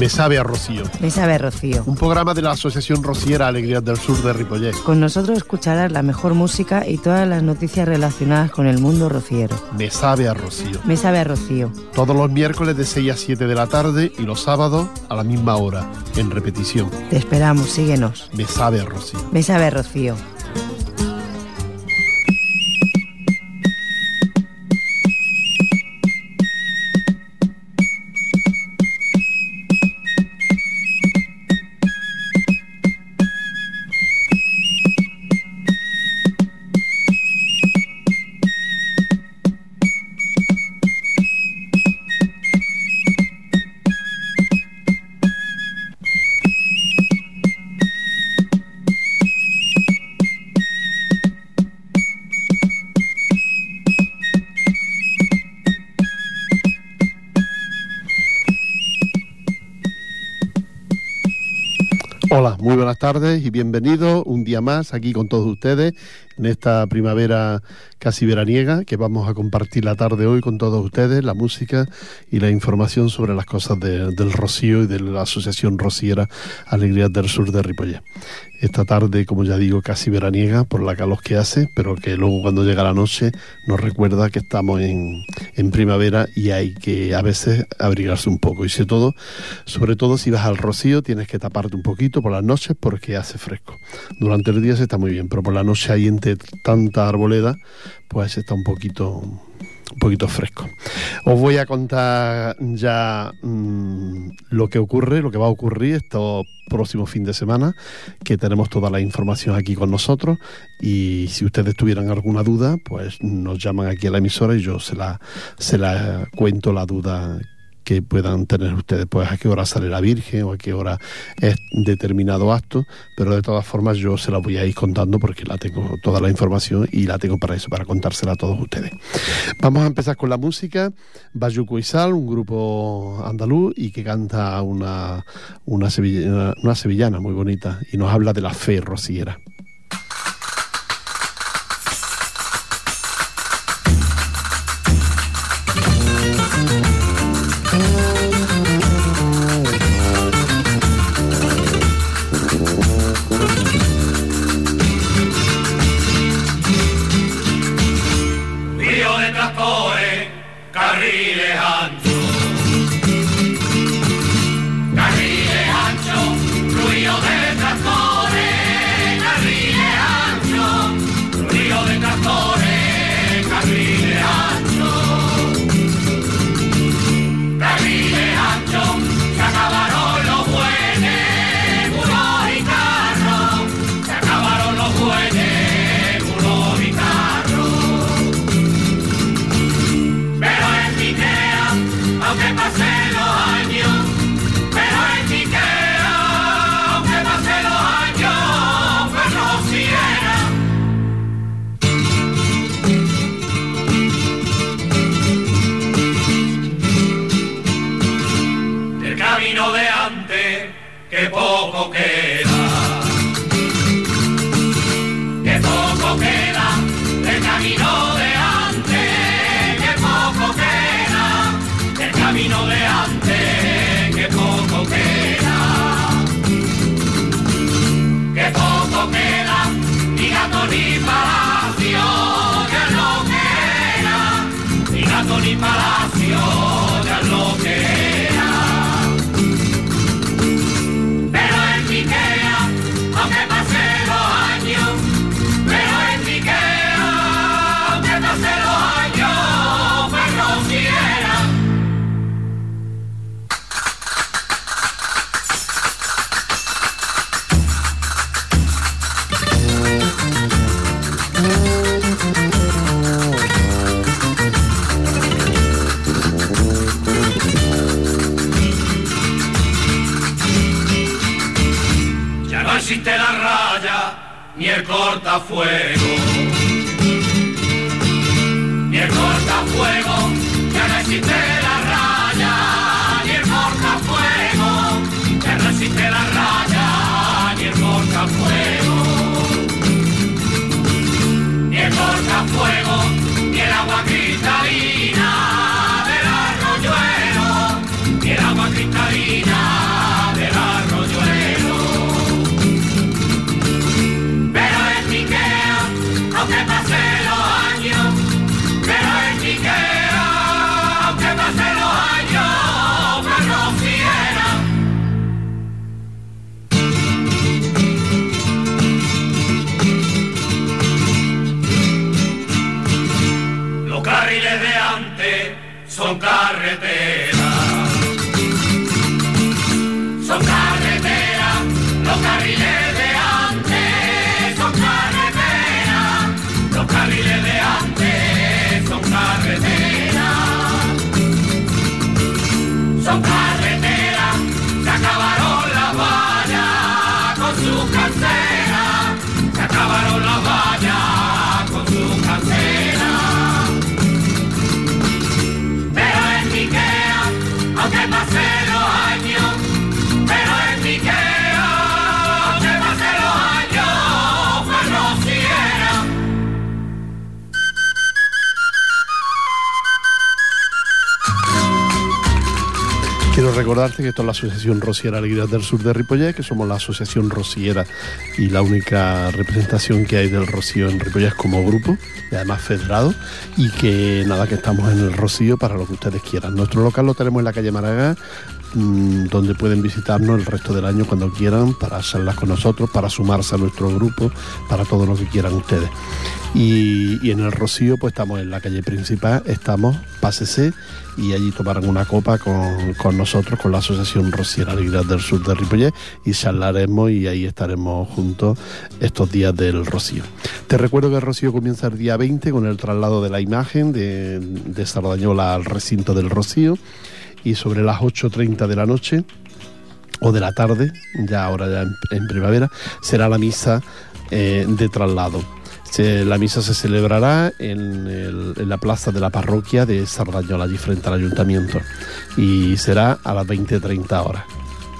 Me sabe a Rocío. Me sabe a Rocío. Un programa de la Asociación Rociera Alegrías del Sur de Ripollet. Con nosotros escucharás la mejor música y todas las noticias relacionadas con el mundo rociero. Me sabe a Rocío. Me sabe a Rocío. Todos los miércoles de 6 a 7 de la tarde y los sábados a la misma hora, en repetición. Te esperamos, síguenos. Me sabe a Rocío. Me sabe a Rocío. Buenas tardes y bienvenidos un día más aquí con todos ustedes en esta primavera casi veraniega que vamos a compartir la tarde hoy con todos ustedes, la música y la información sobre las cosas del Rocío y de la Asociación Rociera Alegrías del Sur de Ripollet. Esta tarde, como ya digo, casi veraniega por la calor que hace, pero que luego cuando llega la noche nos recuerda que estamos en, en primavera y hay que a veces abrigarse un poco. Y sobre todo, sobre todo si vas al Rocío tienes que taparte un poquito por las noches porque hace fresco. Durante el día se está muy bien, pero por la noche hay tanta arboleda, pues está un poquito un poquito fresco. Os voy a contar ya mmm, lo que ocurre, lo que va a ocurrir estos próximo fin de semana, que tenemos toda la información aquí con nosotros y si ustedes tuvieran alguna duda, pues nos llaman aquí a la emisora y yo se la, se la cuento la duda que puedan tener ustedes, pues a qué hora sale la Virgen o a qué hora es determinado acto, pero de todas formas yo se la voy a ir contando porque la tengo toda la información y la tengo para eso, para contársela a todos ustedes. Vamos a empezar con la música, Bayuco y Sal, un grupo andaluz y que canta una, una, sevillana, muy bonita y nos habla de la fe rociera. Ni el cortafuego. Ni el cortafuego, ya no existe la raya, ni el cortafuego, ya no existe la raya, ni el cortafuego. carrete recordarte que esto es la Asociación Rociera Alegría del Sur de Ripollet, que somos la Asociación Rociera y la única representación que hay del Rocío en Ripollet como grupo, y además federado, y que nada, que estamos en el Rocío para lo que ustedes quieran. Nuestro local lo tenemos en la calle Maragá, mm, donde pueden visitarnos el resto del año cuando quieran, para charlas con nosotros, para sumarse a nuestro grupo, para todo lo que quieran ustedes. Y, en el Rocío, pues estamos en la calle principal, estamos, pásese y allí tomarán una copa con, con nosotros, con la Asociación Rociera Alegría del Sur de Ripollet y charlaremos y ahí estaremos juntos estos días del Rocío. Te recuerdo que el Rocío comienza el día 20 con el traslado de la imagen de, de Sardañola al recinto del Rocío y sobre las 8.30 de la noche o de la tarde, ya ahora ya en, en primavera, será la misa eh, de traslado. Se- la misa se celebrará en, la plaza de la parroquia de Sardañola, allí frente al ayuntamiento, y será a las 20.30 horas.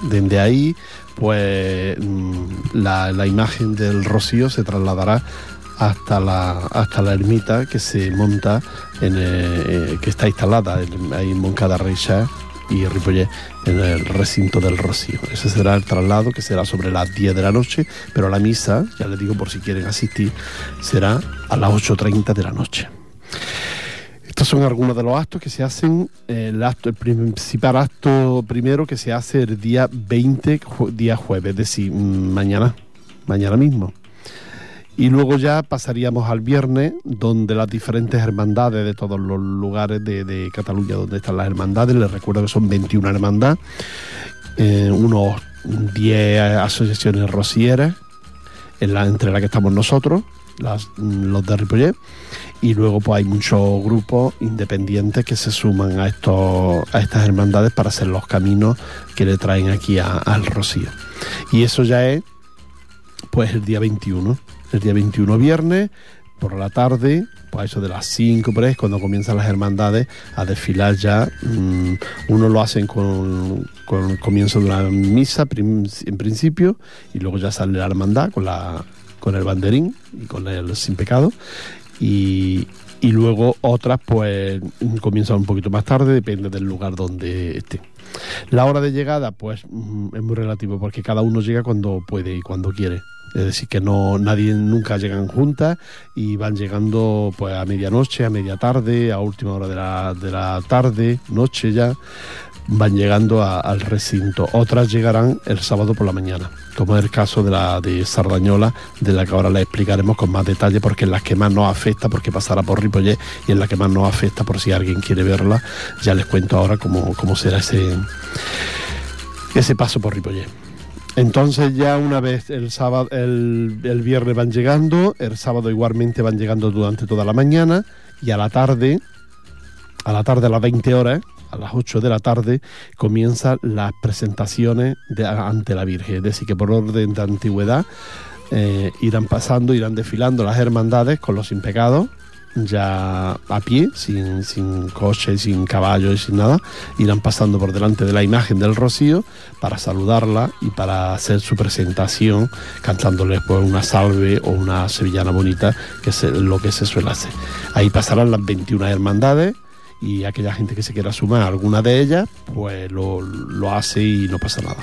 Desde ahí, pues mm, la, imagen del rocío se trasladará hasta la, hasta la ermita que se monta, en, eh, que está instalada en, ahí en Moncada Reixa y Ripollet en el recinto del Rocío. Ese será el traslado que será sobre las 10 de la noche, pero la misa, ya les digo por si quieren asistir, será a las 8.30 de la noche. Estos son algunos de los actos que se hacen. El, acto, el principal acto primero que se hace el día 20, ju- día jueves, es decir, mañana, mañana mismo. Y luego ya pasaríamos al viernes, donde las diferentes hermandades de todos los lugares de, Cataluña donde están las hermandades, les recuerdo que son 21 hermandades, eh, unos 10 asociaciones rocieras, en la, entre las que estamos nosotros, las- los de Ripollet, y luego pues hay muchos grupos independientes que se suman a, estos, a estas hermandades para hacer los caminos que le traen aquí al Rocío. Y eso ya es pues el día 21, el día 21 viernes, por la tarde, pues eso de las 5 por ahí, es cuando comienzan las hermandades a desfilar ya. mm, uno lo hacen con, con el comienzo de una misa en principio y luego ya sale la hermandad con, la, con el banderín y con el sin pecado. Y, y luego otras pues comienzan un poquito más tarde, depende del lugar donde estén. La hora de llegada, pues mm, es muy relativo porque cada uno llega cuando puede y cuando quiere. Es decir, que no nadie nunca llegan juntas y van llegando pues a medianoche, a media tarde, a última hora de la, de la tarde, noche ya, van llegando al recinto. Otras llegarán el sábado por la mañana, como es el caso de la de Sardañola, de la que ahora les explicaremos con más detalle porque es la que más nos afecta, porque pasará por Ripollet y es la que más nos afecta por si alguien quiere verla. Ya les cuento ahora cómo, cómo será ese, ese paso por Ripollet. Entonces ya una vez el sábado, el, viernes van llegando, el sábado igualmente van llegando durante toda la mañana y a la tarde, a la tarde a las 20 horas, a las 8 de la tarde, comienzan las presentaciones de, ante la Virgen. Es decir, que por orden de antigüedad eh, irán pasando, irán desfilando las hermandades con los impecados, ya a pie, sin, sin coche, sin caballo y sin nada, irán pasando por delante de la imagen del Rocío para saludarla y para hacer su presentación, cantándoles pues, una salve o una sevillana bonita, que es lo que se suele hacer. Ahí pasarán las 21 hermandades y aquella gente que se quiera sumar a alguna de ellas, pues lo, lo hace y no pasa nada.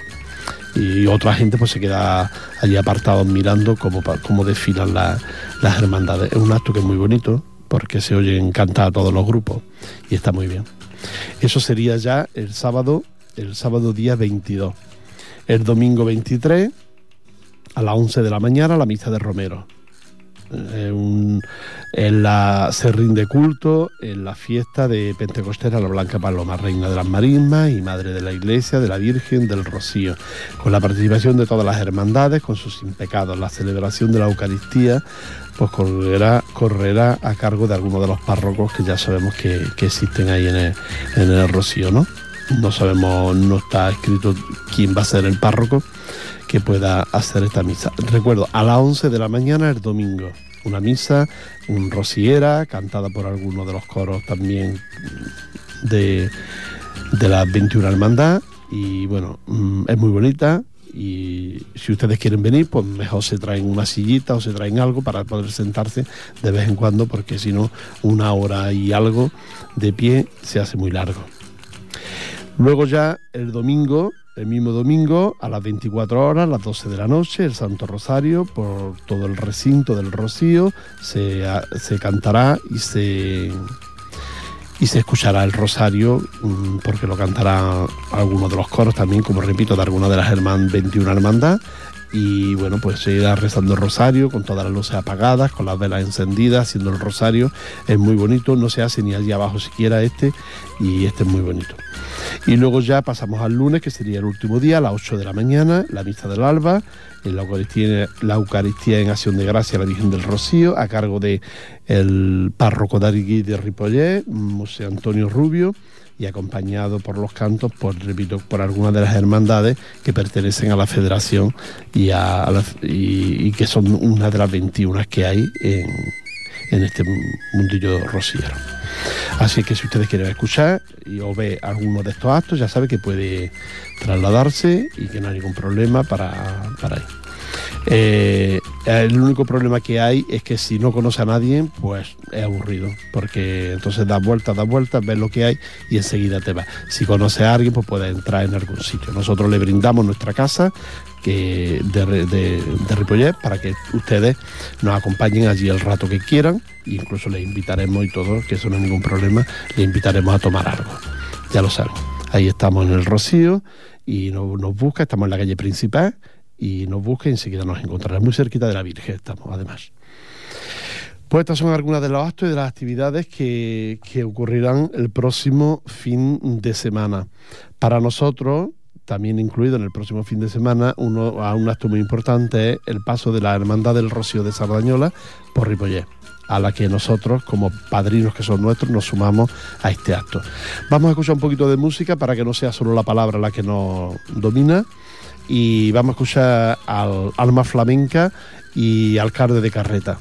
Y otra gente pues se queda allí apartado mirando cómo, cómo desfilan la- las hermandades. Es un acto que es muy bonito porque se oyen cantar a todos los grupos y está muy bien. Eso sería ya el sábado, el sábado día 22. El domingo 23 a las 11 de la mañana la misa de Romero. En la, se rinde culto en la fiesta de Pentecostés a la Blanca Paloma, reina de las marismas y madre de la Iglesia, de la Virgen del Rocío, con la participación de todas las hermandades, con sus impecados. La celebración de la Eucaristía pues correrá, correrá a cargo de algunos de los párrocos que ya sabemos que, existen ahí en el, en el Rocío, ¿no? No sabemos, no está escrito quién va a ser el párroco que pueda hacer esta misa. Recuerdo, a las 11 de la mañana el domingo, una misa, un rociera, cantada por algunos de los coros también de, de la 21 Hermandad. Y bueno, mm, es muy bonita, y si ustedes quieren venir, pues mejor se traen una sillita o se traen algo para poder sentarse de vez en cuando, porque si no, una hora y algo de pie se hace muy largo. Luego ya el domingo, el mismo domingo, a las 24 horas, las 12 de la noche, el Santo Rosario, por todo el recinto del Rocío, se, se cantará y se y se escuchará el rosario mm, porque lo cantará alguno de los coros también, como repito, de alguna de las herman 21 hermandad. Y bueno, pues se irá rezando el rosario con todas las luces apagadas, con las velas encendidas, haciendo el rosario. Es muy bonito, no se hace ni allí abajo siquiera este, y este es muy bonito. Y luego ya pasamos al lunes, que sería el último día, a las 8 de la mañana, la misa del alba, en la Eucaristía, la Eucaristía en acción de gracia la Virgen del Rocío, a cargo de el párroco Darigui de Ripollet, José Antonio Rubio, y acompañado por los cantos, por, repito, por algunas de las hermandades que pertenecen a la federación y, que son una de las 21 que hay en, en este mundillo rociero. Así que si ustedes quieren escuchar y, o ver alguno de estos actos, ya sabe que puede trasladarse y que no hay ningún problema para, para ir. Eh, el único problema que hay es que si no conoce a nadie, pues es aburrido, porque entonces das vueltas, das vueltas, ves lo que hay y enseguida te vas. Si conoce a alguien, pues puede entrar en algún sitio. Nosotros le brindamos nuestra casa que de, de, para que ustedes nos acompañen allí el rato que quieran, incluso les invitaremos y todo, que eso no es ningún problema, le invitaremos a tomar algo. Ya lo saben. Ahí estamos en el Rocío y nos, nos busca, estamos en la calle principal y nos busque enseguida nos encontrará. Muy cerquita de la Virgen estamos, además. Pues estas son algunas de los actos y de las actividades que, ocurrirán el próximo fin de semana. Para nosotros, también incluido en el próximo fin de semana, uno, a un acto muy importante es el paso de la Hermandad del Rocío de Sardañola por Ripollet a la que nosotros, como padrinos que son nuestros, nos sumamos a este acto. Vamos a escuchar un poquito de música para que no sea solo la palabra la que nos domina y vamos a escuchar al Alma Flamenca y al Carde de Carreta.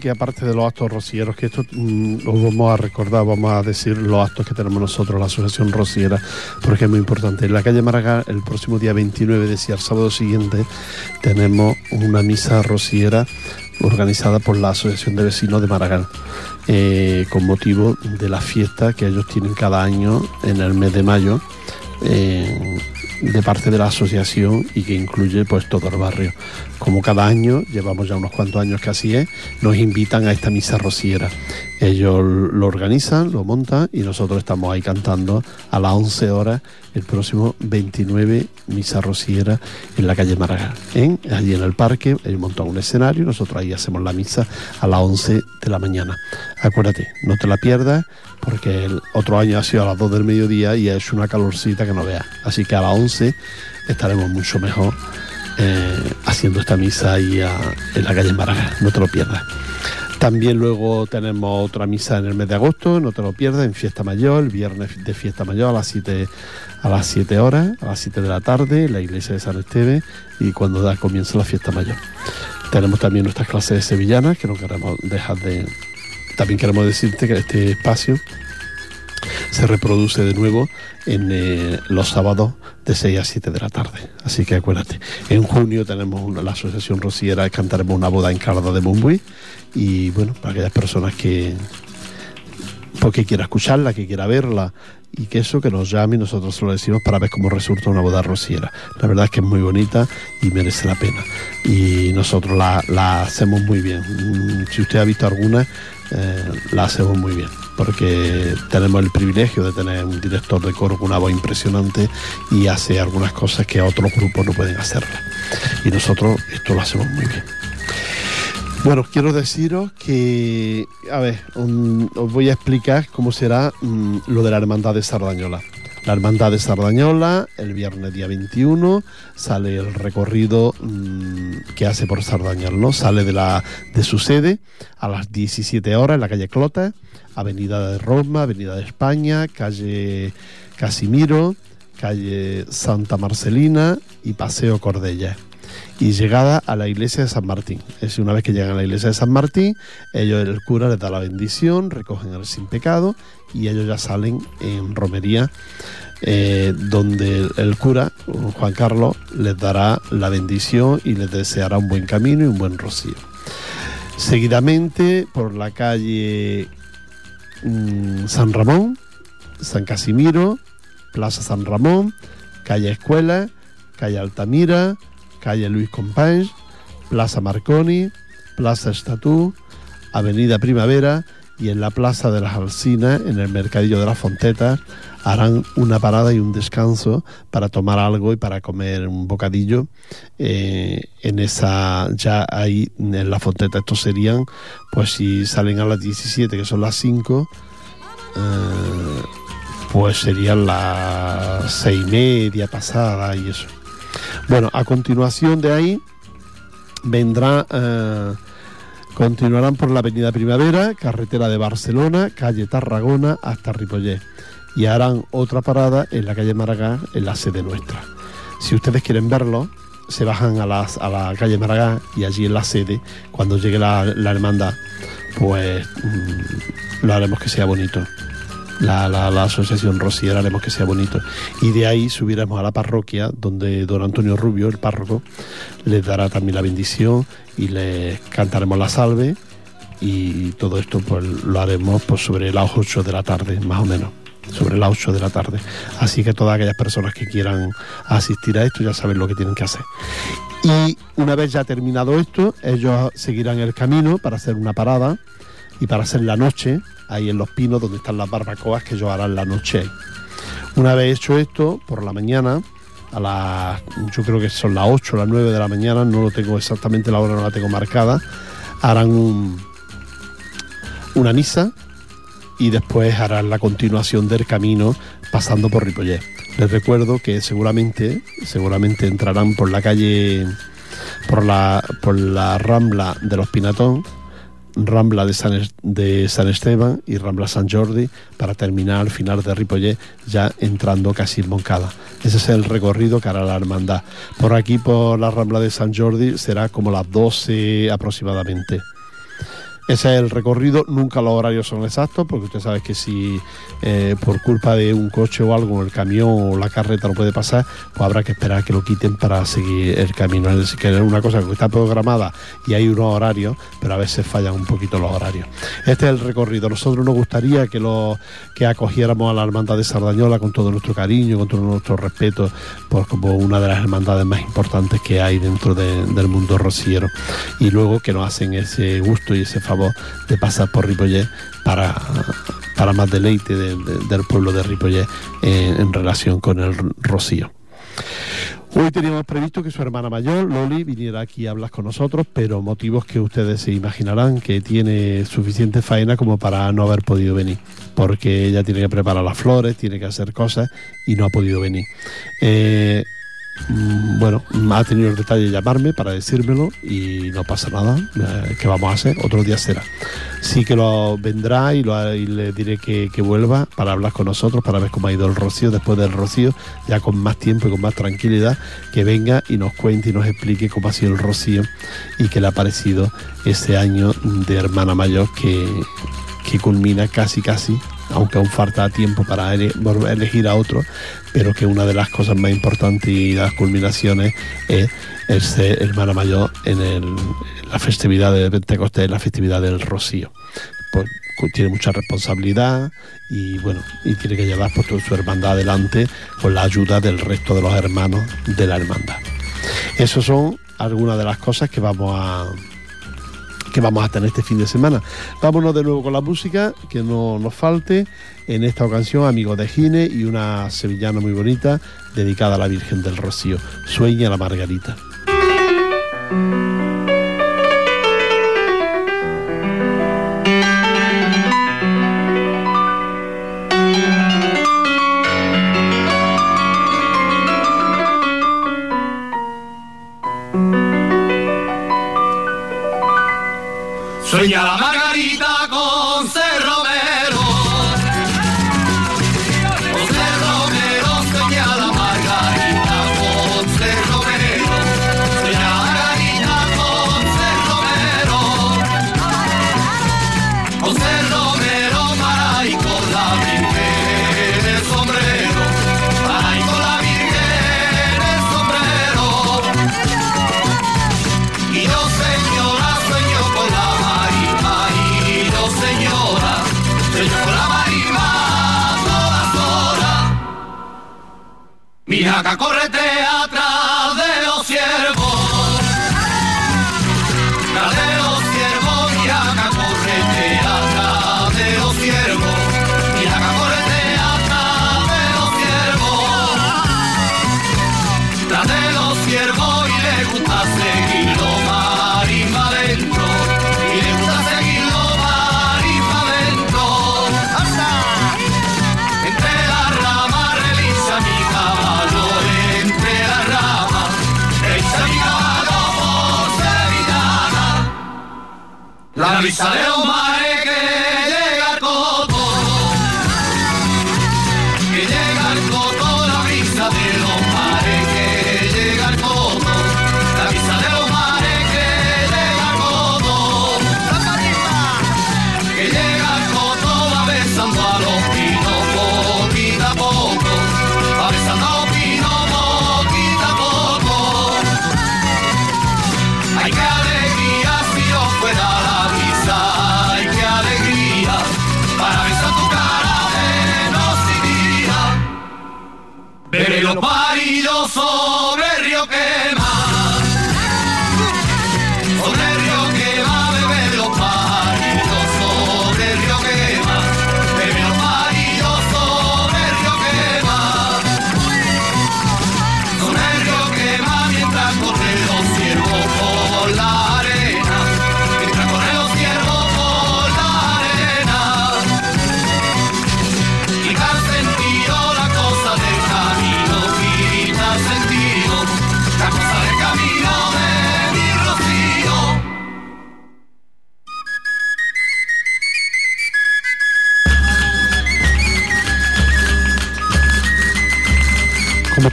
Que aparte de los actos rocieros, que esto mm, os vamos a recordar, vamos a decir los actos que tenemos nosotros, la Asociación Rociera, porque es muy importante. En la calle Maragall, el próximo día 29, decía el sábado siguiente, tenemos una misa rociera organizada por la Asociación de Vecinos de Maragall, eh, con motivo de la fiesta que ellos tienen cada año en el mes de mayo. eh, de parte de la asociación y que incluye pues todo el barrio. Como cada año, llevamos ya unos cuantos años que así es, nos invitan a esta misa rociera. Ellos lo organizan, lo montan y nosotros estamos ahí cantando a las 11 horas el próximo 29 misa rociera en la calle Maragall. Allí en el parque, ellos montan un escenario y nosotros ahí hacemos la misa a las 11 de la mañana. Acuérdate, no te la pierdas porque el otro año ha sido a las 2 del mediodía y es una calorcita que no veas. Así que a las 11 estaremos mucho mejor eh, haciendo esta misa ahí en la calle Maragall. No te lo pierdas. También luego tenemos otra misa en el mes de agosto, no te lo pierdas, en Fiesta Mayor, el viernes de Fiesta Mayor a las 7, a las 7 horas, a las 7 de la tarde, en la iglesia de San Esteban y cuando da comienza la Fiesta Mayor. Tenemos también nuestras clases de sevillanas, que no queremos dejar de... También queremos decirte que este espacio se reproduce de nuevo en eh, los sábados de 6 a 7 de la tarde. Así que acuérdate. En junio tenemos la Asociación Rociera, cantaremos una boda en Calda de Mumbuy. Y bueno, para aquellas personas que, porque quiera escucharla, que quiera verla y que eso, que nos llame y nosotros se lo decimos para ver cómo resulta una boda rociera. La verdad es que es muy bonita y merece la pena. Y nosotros la, la hacemos muy bien. Mm, Si usted ha visto alguna, eh, la hacemos muy bien. Porque tenemos el privilegio de tener un director de coro con una voz impresionante y hace algunas cosas que otros grupos no pueden hacerla. Y nosotros esto lo hacemos muy bien. Bueno, quiero deciros que, a ver, os voy a explicar cómo será mm, lo de la Hermandad de Sardañola. La Hermandad de Sardañola, el viernes día 21, sale el recorrido mm, que hace por Sardañola, ¿no? Sale de, la, de su sede a las 17 horas en la calle Clota, Avenida de Roma, Avenida de España, calle Casimiro, calle Santa Marcelina y Paseo Cordella y llegada a la iglesia de San Martín. Es una vez que llegan a la iglesia de San Martín, ellos, el cura les da la bendición, recogen el sin pecado y ellos ya salen en romería, eh, donde el, cura, Juan Carlos, les dará la bendición y les deseará un buen camino y un buen rocío. Seguidamente, por la calle mm, San Ramón, San Casimiro, Plaza San Ramón, calle Escuela, calle Altamira, calle Luis Companys, Plaza Marconi, Plaza Estatú, Avenida Primavera y en la Plaza de las Alcinas, en el Mercadillo de las Fontetas, harán una parada y un descanso para tomar algo y para comer un bocadillo eh, en esa ya ahí en la Fonteta. Estos serían pues si salen a las 17 que son las 5 eh, pues serían las seis y media pasada y eso. Bueno, a continuación de ahí vendrá eh, Continuarán por la Avenida Primavera, carretera de Barcelona, calle Tarragona hasta Ripollet y harán otra parada en la calle Maragall, en la sede nuestra. Si ustedes quieren verlo, se bajan a, a la calle Maragall y allí en la sede, cuando llegue la, la hermandad, pues mm, lo haremos que sea bonito. La, la- asociación Rosiera haremos que sea bonito. Y de ahí subiremos a la parroquia, donde don Antonio Rubio, el párroco, les dará también la bendición y les cantaremos la salve. Y todo esto pues lo haremos pues, sobre las 8 de la tarde, más o menos. Sobre las 8 de la tarde. Así que todas aquellas personas que quieran asistir a esto ya saben lo que tienen que hacer. Y una vez ya terminado esto, ellos seguirán el camino para hacer una parada y para hacer la noche ahí en los pinos donde están las barbacoas que ellos harán la noche. Una vez hecho esto, por la mañana, a las, yo creo que son las 8 o las 9 de la mañana, no lo tengo exactamente la hora, no la tengo marcada, harán un- una misa y después harán la continuación del camino pasando por Ripollet. Les recuerdo que seguramente, seguramente entrarán por la calle, por la, por la rambla de los Pinatón, Rambla de San, de San Esteban y Rambla San Jordi para terminar al final de Ripollet ya entrando casi en Moncada. Ese es el recorrido que hará la hermandad. Por aquí, por la Rambla de San Jordi, será como las 12 aproximadamente. Ese es el recorrido, nunca los horarios son exactos, porque usted sabe que si eh, por culpa de un coche o algo, el camión o la carreta no puede pasar, pues habrá que esperar que lo quiten para seguir el camino. Es decir, que es una cosa que está programada y hay unos horarios, pero a veces fallan un poquito los horarios. Este es el recorrido. Nosotros nos gustaría que, lo, que acogiéramos a la hermandad de Sardañola con todo nuestro cariño, con todo nuestro respeto, pues como una de las hermandades más importantes que hay dentro de- del mundo rociero. Y luego que nos hacen ese gusto y ese favor de pasar por Ripollet para, para más deleite de- de- del pueblo de Ripollet eh, en relación con el rocío. Hoy teníamos previsto que su hermana mayor, Loli, viniera aquí a hablar con nosotros, pero motivos que ustedes se imaginarán que tiene suficiente faena como para no haber podido venir, porque ella tiene que preparar las flores, tiene que hacer cosas y no ha podido venir. Eh, bueno, ha tenido el detalle de llamarme para decírmelo y no pasa nada. Eh, ¿Qué vamos a hacer? Otro día será. Sí que lo vendrá y le diré que, que vuelva para hablar con nosotros, para ver cómo ha ido el rocío después del rocío, ya con más tiempo y con más tranquilidad, que venga y nos cuente y nos explique cómo ha sido el rocío y qué le ha parecido este año de hermana mayor que, que culmina casi casi, aunque aún falta tiempo para elegir a otro, pero que una de las cosas más importantes y las culminaciones es el ser hermana mayor en, el- en la festividad de Pentecostés, en la festividad del Rocío. Pues tiene mucha responsabilidad y bueno, y tiene que llevar pues, su hermandad adelante con la ayuda del resto de los hermanos de la hermandad. Esas son algunas de las cosas que vamos a, que vamos a tener este fin de semana. Vámonos de nuevo con la música, que no nos falte. En esta ocasión, Amigos de Gine y una sevillana muy bonita dedicada a la Virgen del Rocío. Sueña la Margarita. aka korretea Isarelma!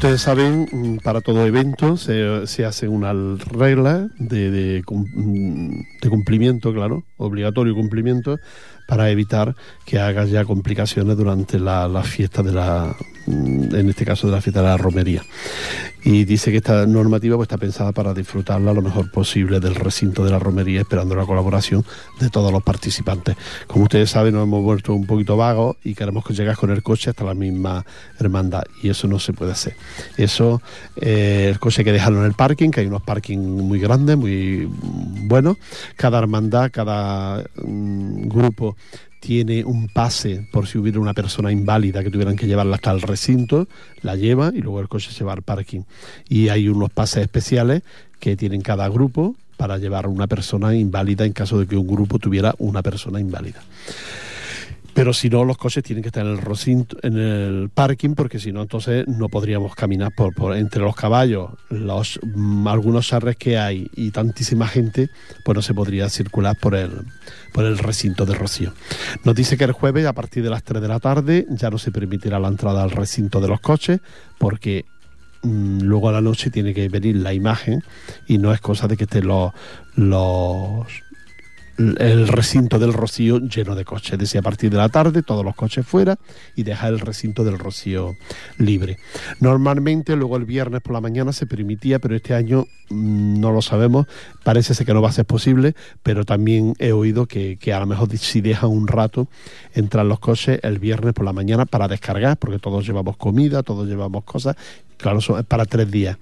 Ustedes saben, mm, para todo evento se, se hace una regla de, de mm, de cumplimiento, claro, obligatorio cumplimiento, para evitar que hagas ya complicaciones durante la, fiesta de la, en este caso de la fiesta de la romería. Y dice que esta normativa pues, está pensada para disfrutarla lo mejor posible del recinto de la romería, esperando la colaboración de todos los participantes. Como ustedes saben, nos hemos vuelto un poquito vagos y queremos que llegas con el coche hasta la misma hermandad, y eso no se puede hacer. Eso, eh, el coche hay que dejarlo en el parking, que hay unos parking muy grandes, muy mm, buenos. Cada hermandad, cada mm, grupo tiene un pase por si hubiera una persona inválida que tuvieran que llevarla hasta el recinto, la lleva y luego el coche se va al parking. Y hay unos pases especiales que tienen cada grupo para llevar una persona inválida en caso de que un grupo tuviera una persona inválida. Pero si no, los coches tienen que estar en el recinto, en el parking, porque si no, entonces no podríamos caminar por, por entre los caballos, los mm, algunos charres que hay y tantísima gente, pues no se podría circular por el, por el recinto de Rocío. Nos dice que el jueves, a partir de las 3 de la tarde, ya no se permitirá la entrada al recinto de los coches, porque mm, luego a la noche tiene que venir la imagen y no es cosa de que estén los, los el recinto del Rocío lleno de coches. Decía a partir de la tarde todos los coches fuera y dejar el recinto del Rocío libre. Normalmente luego el viernes por la mañana se permitía, pero este año mm, no lo sabemos. Parece ser que no va a ser posible, pero también he oído que, a lo mejor si dejan un rato entrar los coches el viernes por la mañana para descargar, porque todos llevamos comida, todos llevamos cosas. Claro, es para tres días.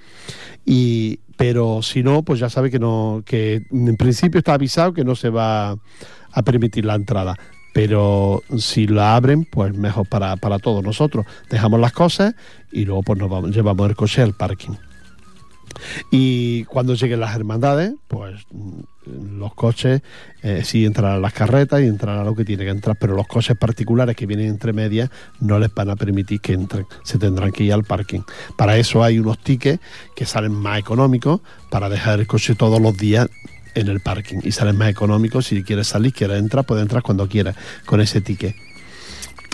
Y, pero si no, pues ya sabe que no, que en principio está avisado que no se va a permitir la entrada. Pero si la abren, pues mejor para, para todos nosotros. Dejamos las cosas y luego pues nos vamos, llevamos el coche al parking. Y cuando lleguen las hermandades, pues mm, los coches eh, sí entrarán las carretas y entrará lo que tiene que entrar, pero los coches particulares que vienen entre medias no les van a permitir que entren, se tendrán que ir al parking. Para eso hay unos tickets que salen más económicos para dejar el coche todos los días en el parking y salen más económicos. Si quieres salir, quieres entrar, puedes entrar cuando quieras con ese ticket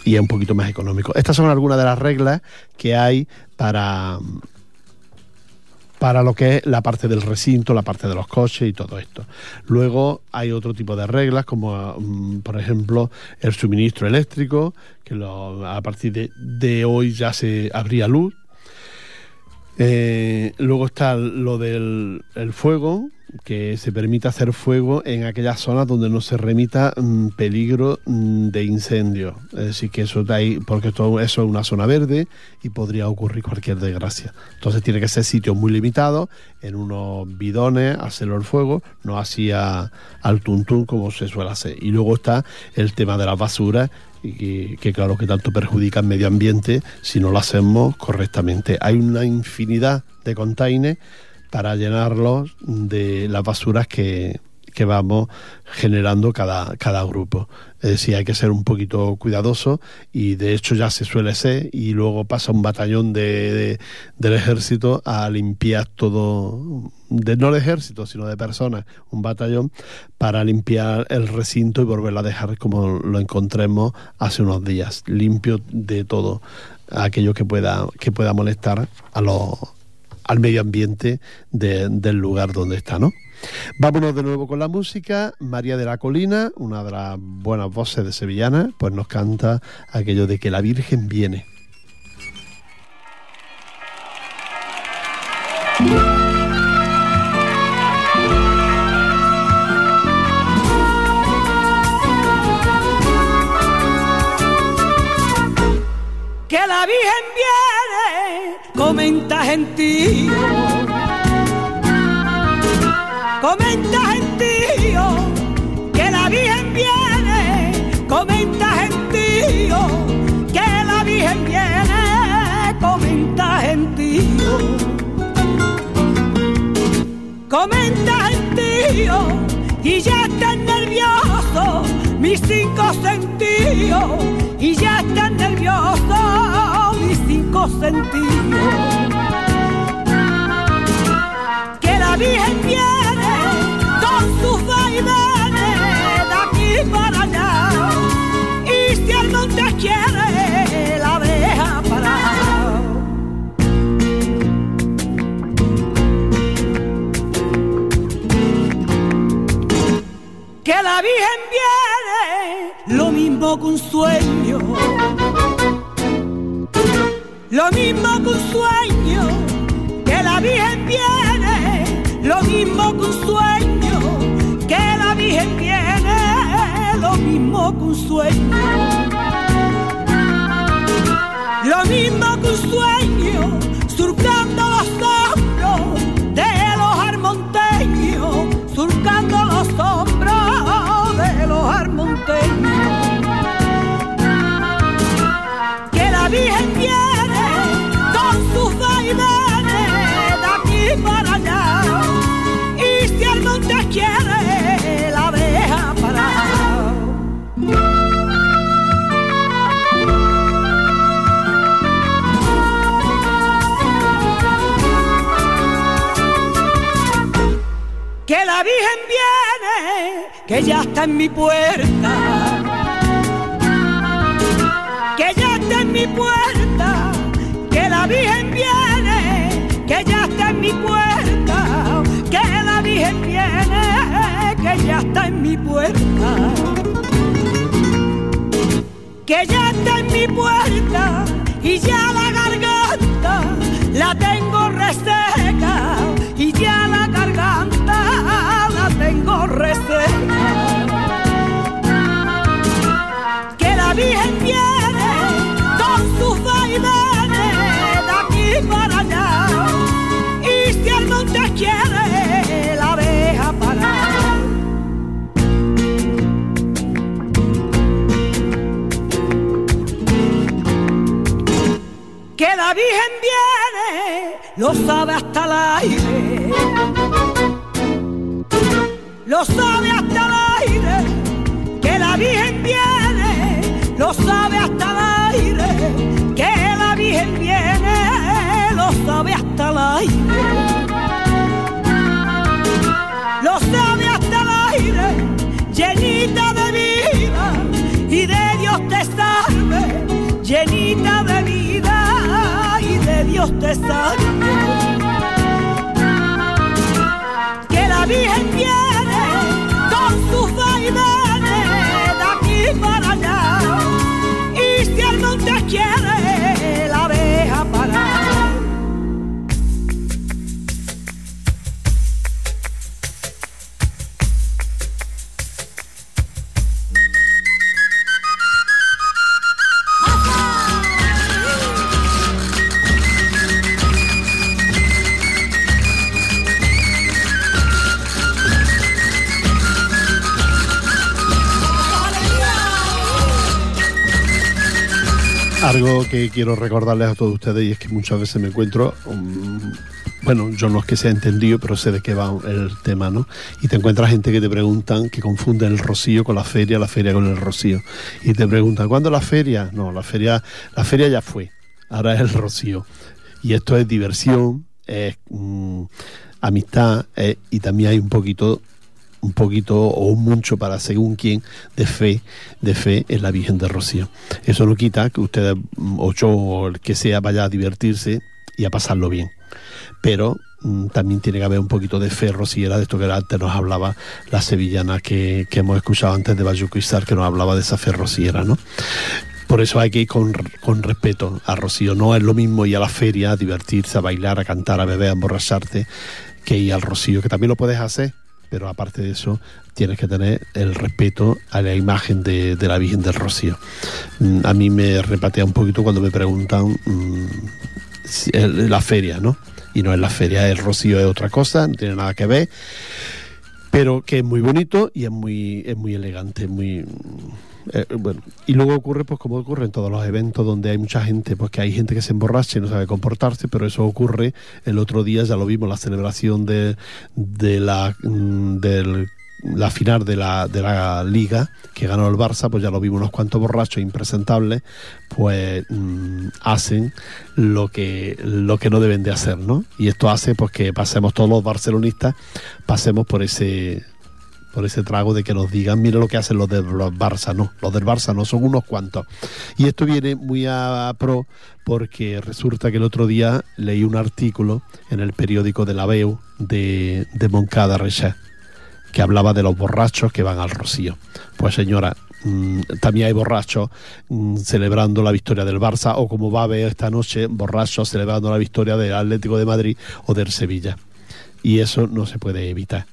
y es un poquito más económico. Estas son algunas de las reglas que hay para para lo que es la parte del recinto, la parte de los coches y todo esto. Luego hay otro tipo de reglas, como mm, por ejemplo el suministro eléctrico, que lo- a partir de, hoy ya se abría luz. Eh, luego está lo del el fuego, que se permite hacer fuego en aquellas zonas donde no se remita mm, peligro mm, de incendio. Decir, que eso de ahí, porque todo eso es una zona verde y podría ocurrir cualquier desgracia. Entonces tiene que ser sitios muy limitados, en unos bidones, hacerlo el fuego, no así al tuntún como se suele hacer. Y luego está el tema de las basuras, y que, que claro que tanto perjudica el medio ambiente si no lo hacemos correctamente. Hay una infinidad de containers para llenarlos de las basuras que, que vamos generando cada, cada grupo. Es decir, hay que ser un poquito cuidadoso y de hecho ya se suele ser y luego pasa un batallón de, del ejército a limpiar todo, de, no de ejército, sino de personas, un batallón para limpiar el recinto y volverlo a dejar como lo encontremos hace unos días, limpio de todo aquello que pueda, que pueda molestar a los, al medio ambiente del lugar donde está, ¿no? Vámonos de nuevo con la música. María de la Colina, una de las buenas voces de Sevillana, pues nos canta aquello de que la Virgen viene. Que la Virgen viene, comenta gentío comenta gentío que la Virgen viene, comenta gentío que la Virgen viene, comenta gentío. Comenta gentío y ya están nerviosos mis cinco sentidos y ya están nerviosos mis cinco. Que la Virgen viene sus vaivenes de aquí para allá. Y si el monte quiere, la deja parar. Que la Virgen viene, lo mismo que un sueño. Lo mismo que un sueño, que la Virgen viene, lo mismo que un sueño que la Virgen viene. Lo mismo que un sueño. Lo mismo que un sueño, La Virgen viene, que ya está en mi puerta. Que ya está en mi puerta. Que la Virgen viene, que ya está en mi puerta. Que la Virgen viene, que ya está en mi puerta. Que ya está en mi puerta y ya la. Que la Virgen viene con sus vaivenes de aquí para allá y si el monte quiere la deja parar. Que la Virgen viene, lo sabe hasta el aire. Lo sabe hasta el aire. Que la Virgen viene, lo sabe hasta el aire. Que la Virgen viene, lo sabe hasta el aire. Lo sabe hasta el aire, llenita de vida y de Dios te salve, llenita de vida y de Dios te salve. Que quiero recordarles a todos ustedes y es que muchas veces me encuentro um, bueno, yo no es que sea entendido, pero sé de qué va el tema, ¿no? Y te encuentras gente que te preguntan, que confunden el rocío con la feria, la feria con el rocío. Y te preguntan, ¿cuándo la feria? No, la feria, la feria ya fue, ahora es el rocío. Y esto es diversión, es mm, amistad eh, y también hay un poquito un poquito o un mucho para según quién de fe de fe en la Virgen de Rocío. Eso no quita que ustedes mm, o yo o el que sea vaya a divertirse y a pasarlo bien. Pero mm, también tiene que haber un poquito de fe rociera de esto que antes nos hablaba la sevillana que, que hemos escuchado antes de Bayuco Isar que nos hablaba de esa fe rociera, ¿no? Por eso hay que ir con, con, respeto a Rocío. No es lo mismo ir a la feria, a divertirse, a bailar, a cantar, a beber, a emborracharte, que ir al Rocío, que también lo puedes hacer, pero aparte de eso tienes que tener el respeto a la imagen de, de la Virgen del Rocío. Mm, a mí me repatea un poquito cuando me preguntan el, la feria, ¿no? Y no es la feria, el Rocío es otra cosa, no tiene nada que ver, pero que es muy bonito y es muy, es muy elegante, muy... Eh, bueno, y luego ocurre pues como ocurre en todos los eventos donde hay mucha gente, pues que hay gente que se emborracha y no sabe comportarse, pero eso ocurre el otro día, ya lo vimos, la celebración de, de la del la final de la, de la liga que ganó el Barça, pues ya lo vimos unos cuantos borrachos impresentables, pues mmm, hacen lo que, lo que no deben de hacer, ¿no? Y esto hace pues que pasemos todos los barcelonistas, pasemos por ese por ese trago de que nos digan, mira lo que hacen los del Barça, no, los del Barça no, son unos cuantos. Y esto viene muy a pro porque resulta que el otro día leí un artículo en el periódico de la BEU de, Moncada Recha que hablaba de los borrachos que van al Rocío. Pues señora, mmm, también hay borrachos mmm, celebrando la victoria del Barça o como va a haber esta noche, borrachos celebrando la victoria del Atlético de Madrid o del Sevilla. Y eso no se puede evitar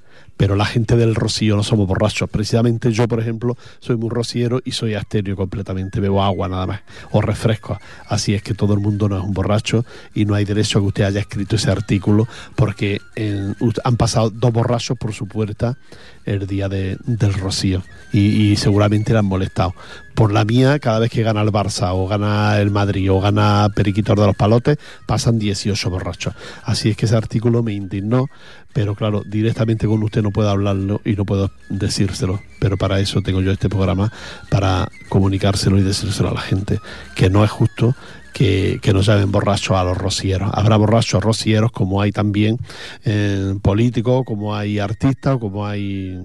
pero la gente del Rocío no somos borrachos. Precisamente yo, por ejemplo, soy muy rociero y soy astéreo completamente, bebo agua nada más, o refresco. Así es que todo el mundo no es un borracho y no hay derecho a que usted haya escrito ese artículo porque en, han pasado dos borrachos por su puerta el día de, del Rocío y, y, seguramente le han molestado. Por la mía, cada vez que gana el Barça o gana el Madrid o gana Periquitor de los Palotes, pasan 18 borrachos. Así es que ese artículo me indignó, pero claro, directamente con usted no puedo hablarlo y no puedo decírselo, pero para eso tengo yo este programa, para comunicárselo y decírselo a la gente, que no es justo que, que, nos llamen borrachos a los rocieros. Habrá borrachos rocieros como hay también eh, políticos, como hay artistas, como hay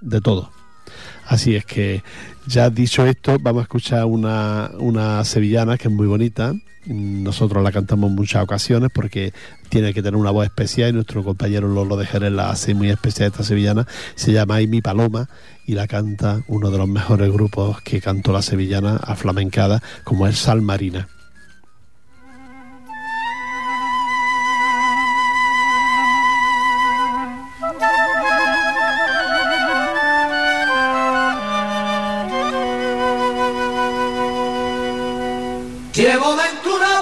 de todo. Así es que ya dicho esto, vamos a escuchar una, una sevillana que es muy bonita. Nosotros la cantamos en muchas ocasiones porque tiene que tener una voz especial y nuestro compañero Lolo de Jerez la hace muy especial esta sevillana. Se llama Amy Paloma y la canta uno de los mejores grupos que cantó la sevillana a flamencada como es Sal Marina. Llevo dentro una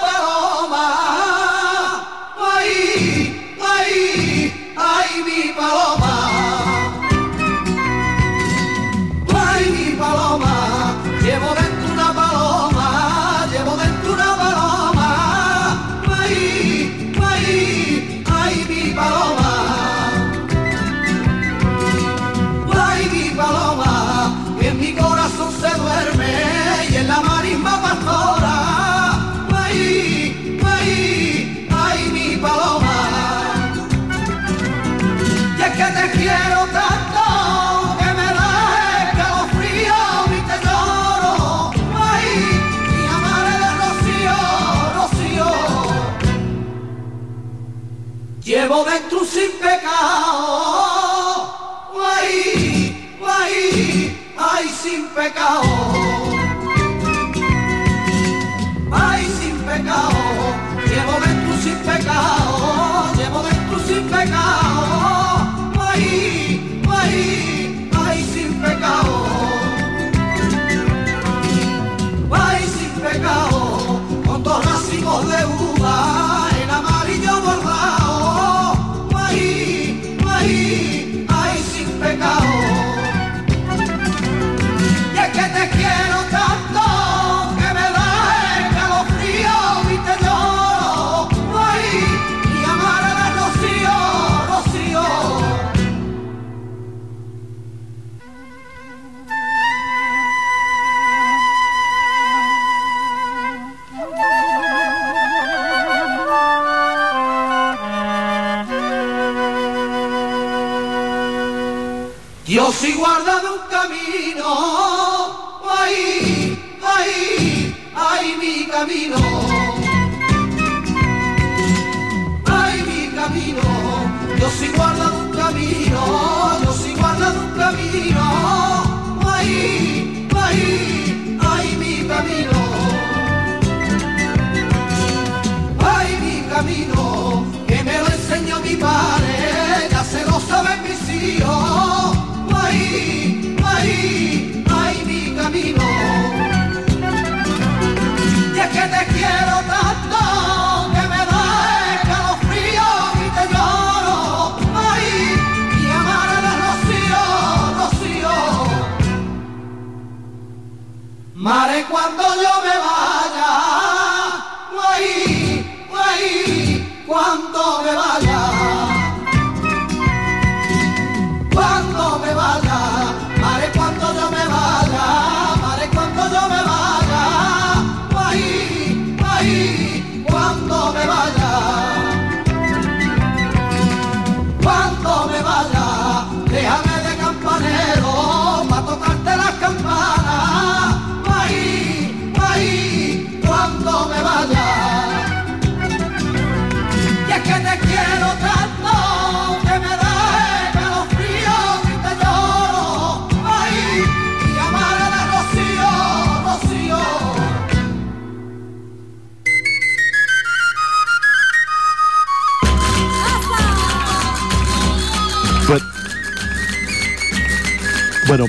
pecado. Ay, ay, ay, sin pecado.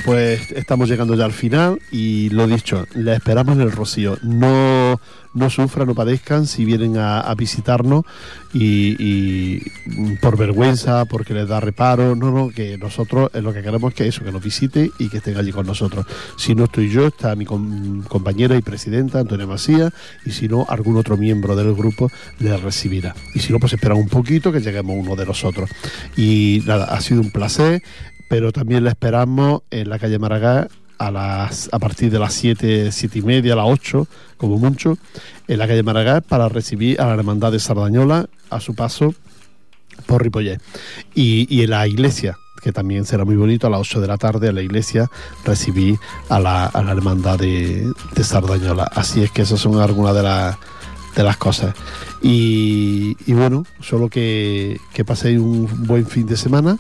Pues estamos llegando ya al final y lo dicho, le esperamos en el Rocío. No, no sufran, no padezcan si vienen a, visitarnos y, por vergüenza, porque les da reparo. No, no, que nosotros eh, lo que queremos es que eso, que nos visite y que estén allí con nosotros. Si no estoy yo, está mi com- compañera y presidenta, Antonia Masía, y si no, algún otro miembro del grupo les recibirá. Y si no, pues esperan un poquito que lleguemos uno de nosotros. Y nada, ha sido un placer, pero también la esperamos en la calle Maragall a, las, a partir de las 7, 7 y media, a las 8, como mucho, en la calle Maragall para recibir a la Hermandad de Sardañola a su paso por Ripollet. Y, y en la iglesia, que también será muy bonito, a las 8 de la tarde en la iglesia recibí a la, a la Hermandad de, de Sardañola. Así es que esas son algunas de las de las cosas. Y, y bueno, solo que, que paséis un buen fin de semana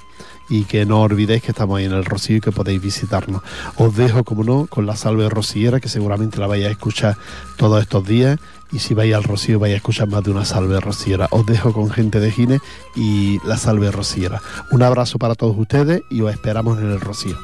y que no olvidéis que estamos ahí en el Rocío y que podéis visitarnos. Os dejo, como no, con la salve rociera, que seguramente la vais a escuchar todos estos días. Y si vais al Rocío vais a escuchar más de una salve rociera. Os dejo con gente de Gine y la salve rociera. Un abrazo para todos ustedes y os esperamos en el Rocío.